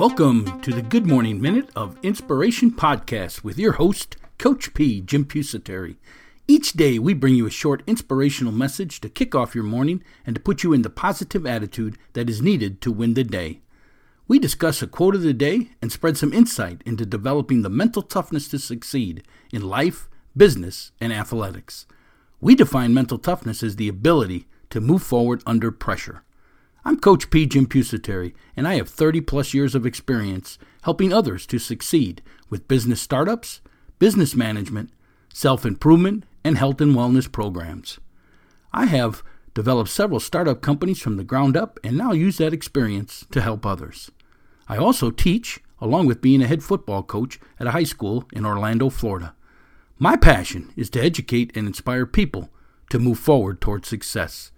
Welcome to the Good Morning Minute of Inspiration podcast with your host, Coach P, Jim Pusateri. Each day, we bring you a short inspirational message to kick off your morning and to put you in the positive attitude that is needed to win the day. We discuss a quote of the day and spread some insight into developing the mental toughness to succeed in life, business, and athletics. We define mental toughness as the ability to move forward under pressure. I'm Coach P. Jim Pusateri, and I have 30 plus years of experience helping others to succeed with business startups, business management, self improvement, and health and wellness programs. I have developed several startup companies from the ground up and now use that experience to help others. I also teach, along with being a head football coach at a high school in Orlando, Florida. My passion is to educate and inspire people to move forward towards success.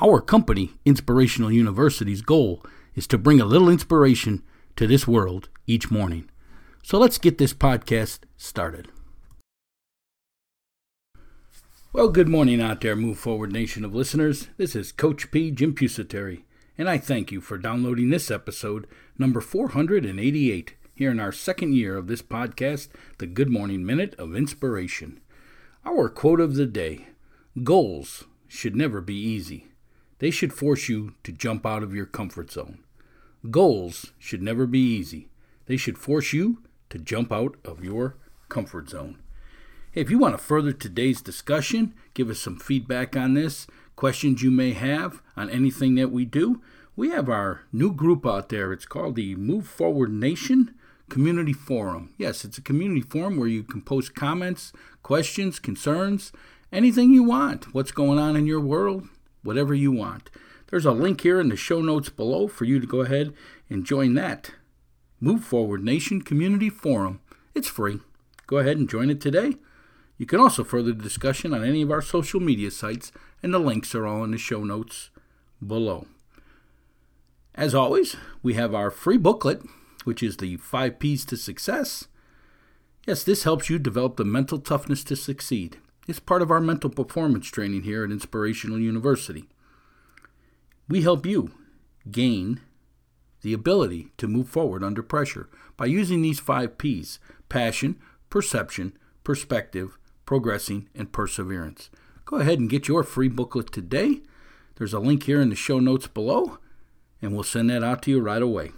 Our company, Inspirational University's goal is to bring a little inspiration to this world each morning. So let's get this podcast started. Well, good morning out there, Move Forward Nation of listeners. This is Coach P. Jim Pusateri, and I thank you for downloading this episode, number 488, here in our second year of this podcast, the Good Morning Minute of Inspiration. Our quote of the day Goals should never be easy. They should force you to jump out of your comfort zone. Goals should never be easy. They should force you to jump out of your comfort zone. Hey, if you want to further today's discussion, give us some feedback on this, questions you may have on anything that we do, we have our new group out there. It's called the Move Forward Nation Community Forum. Yes, it's a community forum where you can post comments, questions, concerns, anything you want. What's going on in your world? Whatever you want. There's a link here in the show notes below for you to go ahead and join that. Move Forward Nation Community Forum. It's free. Go ahead and join it today. You can also further the discussion on any of our social media sites, and the links are all in the show notes below. As always, we have our free booklet, which is the 5 P's to Success. Yes, this helps you develop the mental toughness to succeed. It's part of our mental performance training here at Inspirational University. We help you gain the ability to move forward under pressure by using these five P's passion, perception, perspective, progressing, and perseverance. Go ahead and get your free booklet today. There's a link here in the show notes below, and we'll send that out to you right away.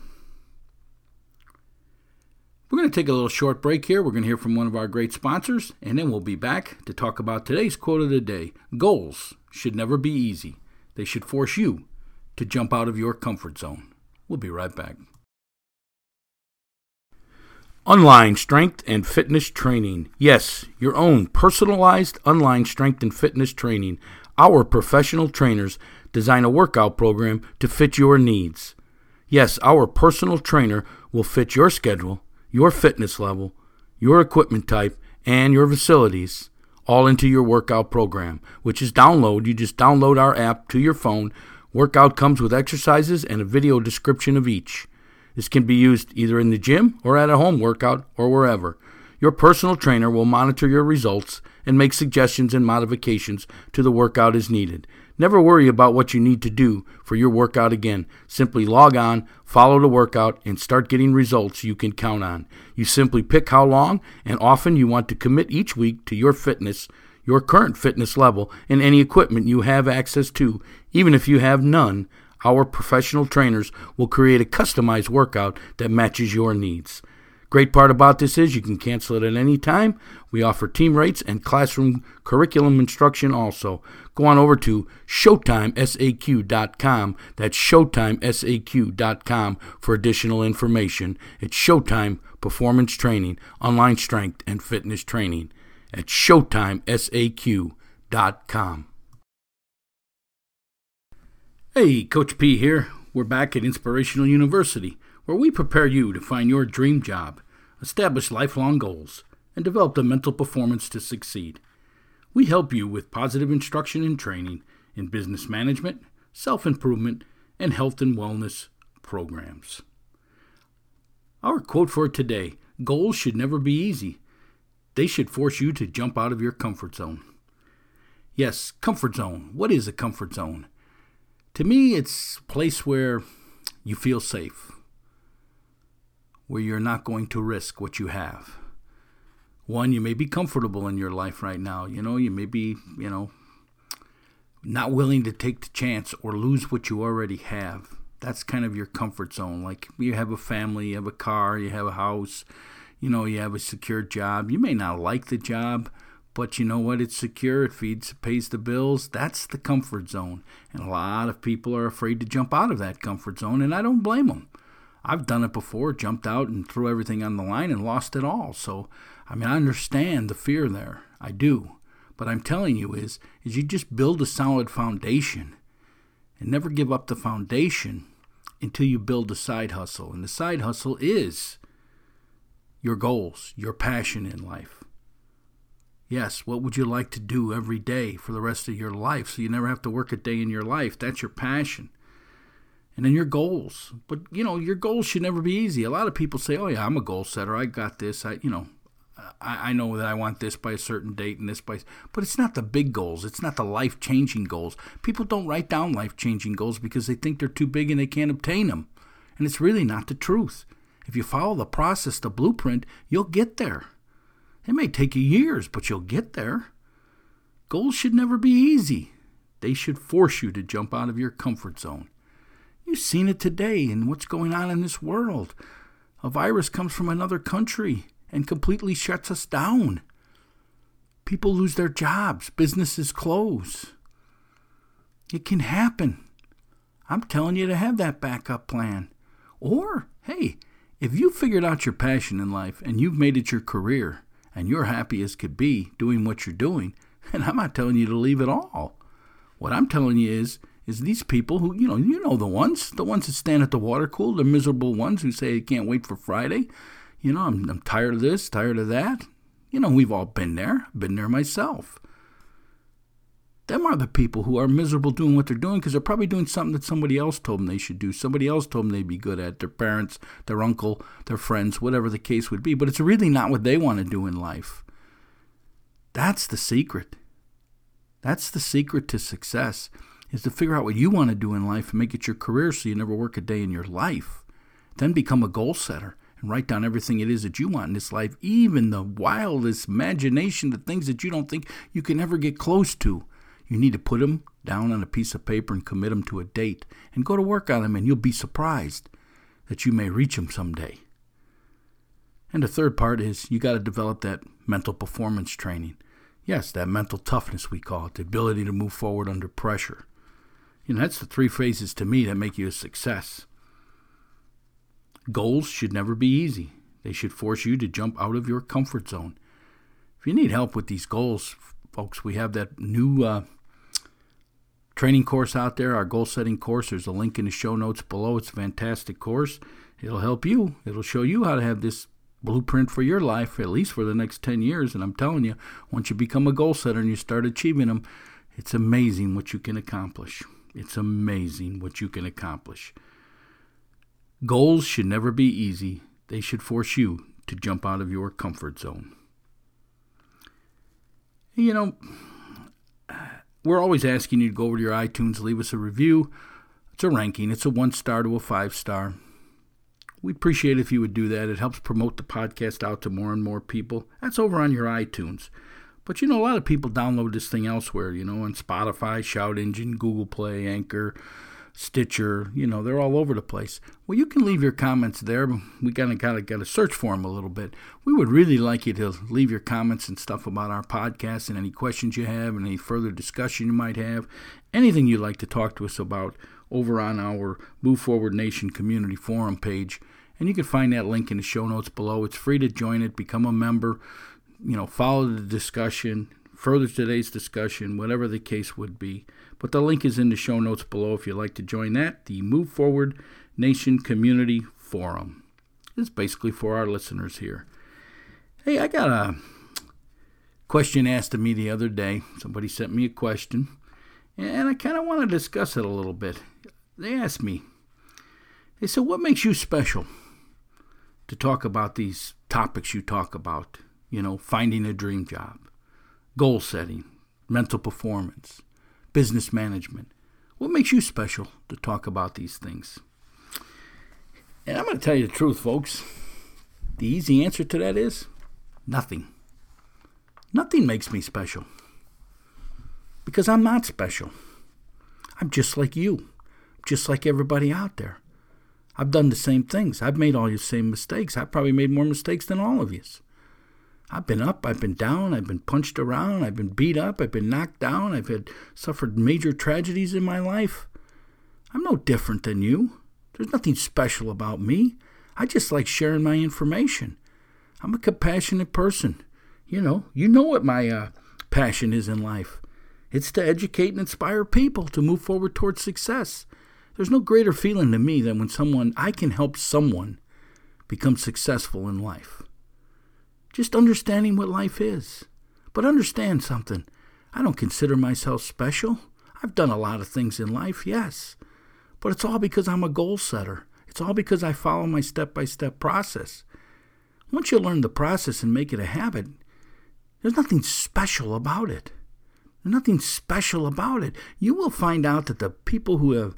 We're going to take a little short break here. We're going to hear from one of our great sponsors, and then we'll be back to talk about today's quote of the day Goals should never be easy, they should force you to jump out of your comfort zone. We'll be right back. Online strength and fitness training. Yes, your own personalized online strength and fitness training. Our professional trainers design a workout program to fit your needs. Yes, our personal trainer will fit your schedule your fitness level, your equipment type, and your facilities all into your workout program, which is download. You just download our app to your phone. Workout comes with exercises and a video description of each. This can be used either in the gym or at a home workout or wherever. Your personal trainer will monitor your results and make suggestions and modifications to the workout as needed. Never worry about what you need to do for your workout again. Simply log on, follow the workout, and start getting results you can count on. You simply pick how long and often you want to commit each week to your fitness, your current fitness level, and any equipment you have access to. Even if you have none, our professional trainers will create a customized workout that matches your needs. Great part about this is you can cancel it at any time. We offer team rates and classroom curriculum instruction also. Go on over to ShowtimeSAQ.com. That's ShowtimeSAQ.com for additional information. It's Showtime Performance Training, Online Strength and Fitness Training at ShowtimeSAQ.com. Hey, Coach P here. We're back at Inspirational University where we prepare you to find your dream job, establish lifelong goals, and develop the mental performance to succeed. We help you with positive instruction and training in business management, self improvement, and health and wellness programs. Our quote for today goals should never be easy. They should force you to jump out of your comfort zone. Yes, comfort zone. What is a comfort zone? To me, it's a place where you feel safe, where you're not going to risk what you have. One, you may be comfortable in your life right now. You know, you may be, you know, not willing to take the chance or lose what you already have. That's kind of your comfort zone. Like you have a family, you have a car, you have a house, you know, you have a secure job. You may not like the job, but you know what? It's secure, it feeds, it pays the bills. That's the comfort zone. And a lot of people are afraid to jump out of that comfort zone, and I don't blame them. I've done it before, jumped out and threw everything on the line and lost it all. So, I mean, I understand the fear there. I do. But I'm telling you is is you just build a solid foundation and never give up the foundation until you build a side hustle. And the side hustle is your goals, your passion in life. Yes, what would you like to do every day for the rest of your life so you never have to work a day in your life? That's your passion and then your goals. But you know, your goals should never be easy. A lot of people say, "Oh yeah, I'm a goal setter. I got this. I, you know, I, I know that I want this by a certain date and this by." But it's not the big goals. It's not the life-changing goals. People don't write down life-changing goals because they think they're too big and they can't obtain them. And it's really not the truth. If you follow the process, the blueprint, you'll get there. It may take you years, but you'll get there. Goals should never be easy. They should force you to jump out of your comfort zone. You've seen it today in what's going on in this world. A virus comes from another country and completely shuts us down. People lose their jobs, businesses close. It can happen. I'm telling you to have that backup plan. Or, hey, if you've figured out your passion in life and you've made it your career and you're happy as could be doing what you're doing, and I'm not telling you to leave it all. What I'm telling you is is these people who, you know, you know the ones, the ones that stand at the water cooler, the miserable ones who say, they can't wait for Friday. You know, I'm, I'm tired of this, tired of that. You know, we've all been there, been there myself. Them are the people who are miserable doing what they're doing because they're probably doing something that somebody else told them they should do. Somebody else told them they'd be good at, their parents, their uncle, their friends, whatever the case would be. But it's really not what they want to do in life. That's the secret. That's the secret to success is to figure out what you want to do in life and make it your career so you never work a day in your life. Then become a goal setter and write down everything it is that you want in this life, even the wildest imagination, the things that you don't think you can ever get close to. You need to put them down on a piece of paper and commit them to a date and go to work on them, and you'll be surprised that you may reach them someday. And the third part is you got to develop that mental performance training. Yes, that mental toughness, we call it, the ability to move forward under pressure. You know, that's the three phrases to me that make you a success. Goals should never be easy. They should force you to jump out of your comfort zone. If you need help with these goals, folks, we have that new uh, training course out there, our goal setting course. There's a link in the show notes below. It's a fantastic course. It'll help you, it'll show you how to have this blueprint for your life, at least for the next 10 years. And I'm telling you, once you become a goal setter and you start achieving them, it's amazing what you can accomplish. It's amazing what you can accomplish. Goals should never be easy, they should force you to jump out of your comfort zone. You know, we're always asking you to go over to your iTunes, leave us a review. It's a ranking, it's a one star to a five star. We appreciate if you would do that. It helps promote the podcast out to more and more people. That's over on your iTunes. But you know, a lot of people download this thing elsewhere, you know, on Spotify, Shout Engine, Google Play, Anchor, Stitcher, you know, they're all over the place. Well, you can leave your comments there. We kind of got to got to search for them a little bit. We would really like you to leave your comments and stuff about our podcast and any questions you have and any further discussion you might have, anything you'd like to talk to us about over on our Move Forward Nation community forum page. And you can find that link in the show notes below. It's free to join it, become a member you know, follow the discussion, further today's discussion, whatever the case would be. But the link is in the show notes below if you'd like to join that. The Move Forward Nation Community Forum. Is basically for our listeners here. Hey, I got a question asked of me the other day. Somebody sent me a question, and I kind of want to discuss it a little bit. They asked me, they said, What makes you special to talk about these topics you talk about? You know, finding a dream job, goal setting, mental performance, business management. What makes you special to talk about these things? And I'm going to tell you the truth, folks. The easy answer to that is nothing. Nothing makes me special. Because I'm not special. I'm just like you, just like everybody out there. I've done the same things. I've made all your same mistakes. I've probably made more mistakes than all of you. I've been up, I've been down, I've been punched around, I've been beat up, I've been knocked down, I've had suffered major tragedies in my life. I'm no different than you. There's nothing special about me. I just like sharing my information. I'm a compassionate person. You know, you know what my uh, passion is in life. It's to educate and inspire people to move forward towards success. There's no greater feeling to me than when someone I can help someone become successful in life. Just understanding what life is. But understand something. I don't consider myself special. I've done a lot of things in life, yes. But it's all because I'm a goal setter. It's all because I follow my step by step process. Once you learn the process and make it a habit, there's nothing special about it. There's nothing special about it. You will find out that the people who have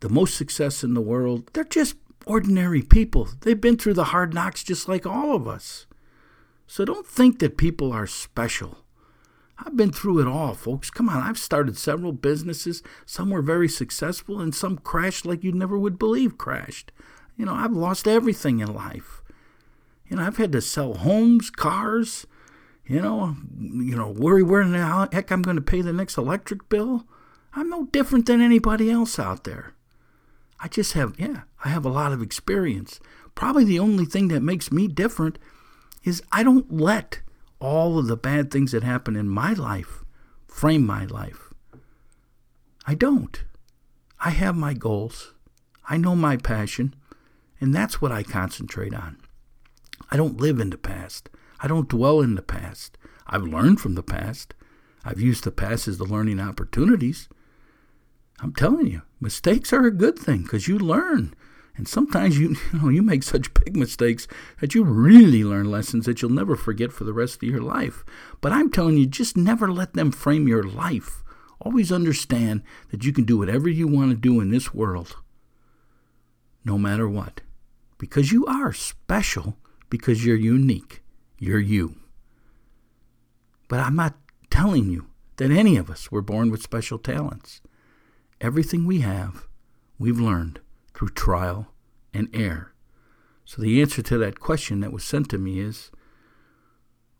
the most success in the world, they're just ordinary people. They've been through the hard knocks just like all of us. So don't think that people are special. I've been through it all, folks. Come on, I've started several businesses. Some were very successful, and some crashed like you never would believe crashed. You know, I've lost everything in life. You know, I've had to sell homes, cars. You know, you know, worry where in the heck I'm going to pay the next electric bill. I'm no different than anybody else out there. I just have, yeah, I have a lot of experience. Probably the only thing that makes me different is I don't let all of the bad things that happen in my life frame my life. I don't. I have my goals. I know my passion, and that's what I concentrate on. I don't live in the past. I don't dwell in the past. I've learned from the past. I've used the past as the learning opportunities. I'm telling you, mistakes are a good thing because you learn. And sometimes you, you know you make such big mistakes that you really learn lessons that you'll never forget for the rest of your life. But I'm telling you, just never let them frame your life. Always understand that you can do whatever you want to do in this world, no matter what. Because you are special, because you're unique. You're you. But I'm not telling you that any of us were born with special talents. Everything we have, we've learned through trial and error. So the answer to that question that was sent to me is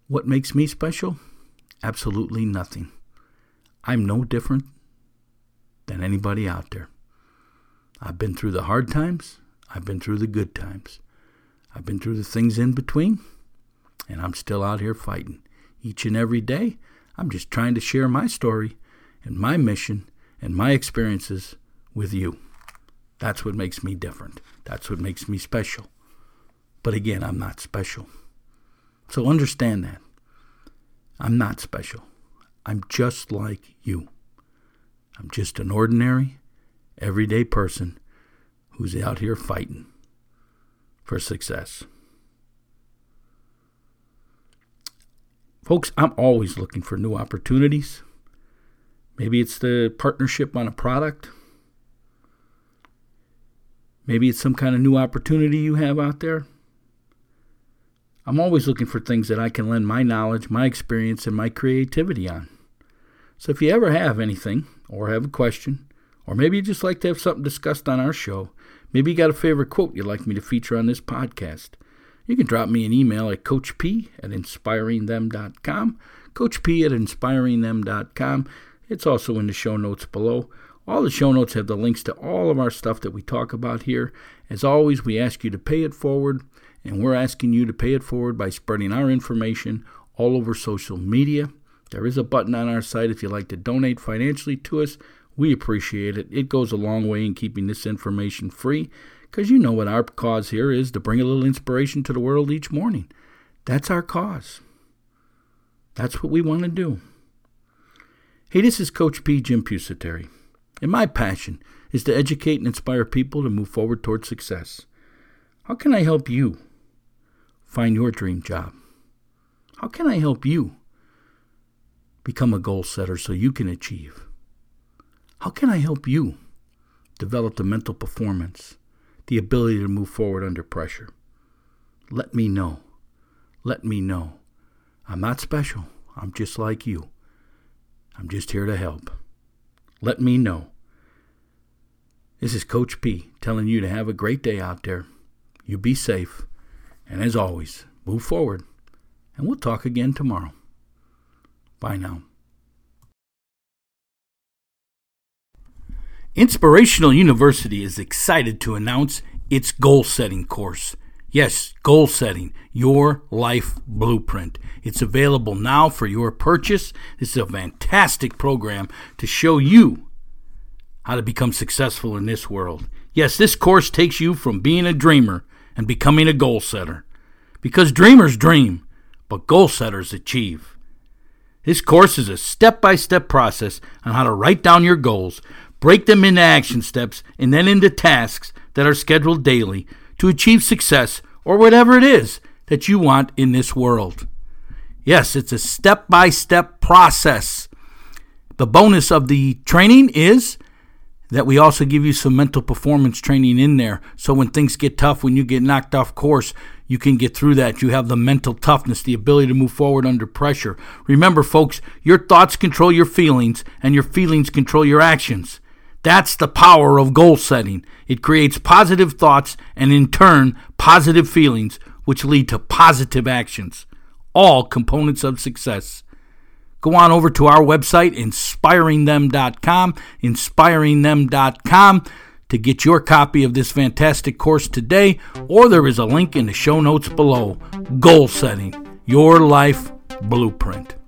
what makes me special? Absolutely nothing. I'm no different than anybody out there. I've been through the hard times, I've been through the good times, I've been through the things in between, and I'm still out here fighting. Each and every day, I'm just trying to share my story and my mission and my experiences with you. That's what makes me different. That's what makes me special. But again, I'm not special. So understand that. I'm not special. I'm just like you. I'm just an ordinary, everyday person who's out here fighting for success. Folks, I'm always looking for new opportunities. Maybe it's the partnership on a product Maybe it's some kind of new opportunity you have out there. I'm always looking for things that I can lend my knowledge, my experience, and my creativity on. So if you ever have anything, or have a question, or maybe you just like to have something discussed on our show, maybe you got a favorite quote you'd like me to feature on this podcast, you can drop me an email at coachp at inspiringthem.com, coachp at inspiringthem.com. It's also in the show notes below. All the show notes have the links to all of our stuff that we talk about here. As always, we ask you to pay it forward, and we're asking you to pay it forward by spreading our information all over social media. There is a button on our site if you'd like to donate financially to us. We appreciate it. It goes a long way in keeping this information free because you know what our cause here is to bring a little inspiration to the world each morning. That's our cause. That's what we want to do. Hey, this is Coach P. Jim Pusateri. And my passion is to educate and inspire people to move forward towards success. How can I help you find your dream job? How can I help you become a goal setter so you can achieve? How can I help you develop the mental performance, the ability to move forward under pressure? let me know. Let me know. I'm not special. I'm just like you. I'm just here to help. Let me know. This is Coach P telling you to have a great day out there. You be safe. And as always, move forward. And we'll talk again tomorrow. Bye now. Inspirational University is excited to announce its goal setting course. Yes, goal setting, your life blueprint. It's available now for your purchase. This is a fantastic program to show you how to become successful in this world. Yes, this course takes you from being a dreamer and becoming a goal setter. Because dreamers dream, but goal setters achieve. This course is a step by step process on how to write down your goals, break them into action steps, and then into tasks that are scheduled daily to achieve success or whatever it is that you want in this world. Yes, it's a step by step process. The bonus of the training is that we also give you some mental performance training in there. So when things get tough, when you get knocked off course, you can get through that. You have the mental toughness, the ability to move forward under pressure. Remember, folks, your thoughts control your feelings, and your feelings control your actions. That's the power of goal setting. It creates positive thoughts and, in turn, positive feelings, which lead to positive actions. All components of success. Go on over to our website, inspiringthem.com, inspiringthem.com, to get your copy of this fantastic course today, or there is a link in the show notes below. Goal setting, your life blueprint.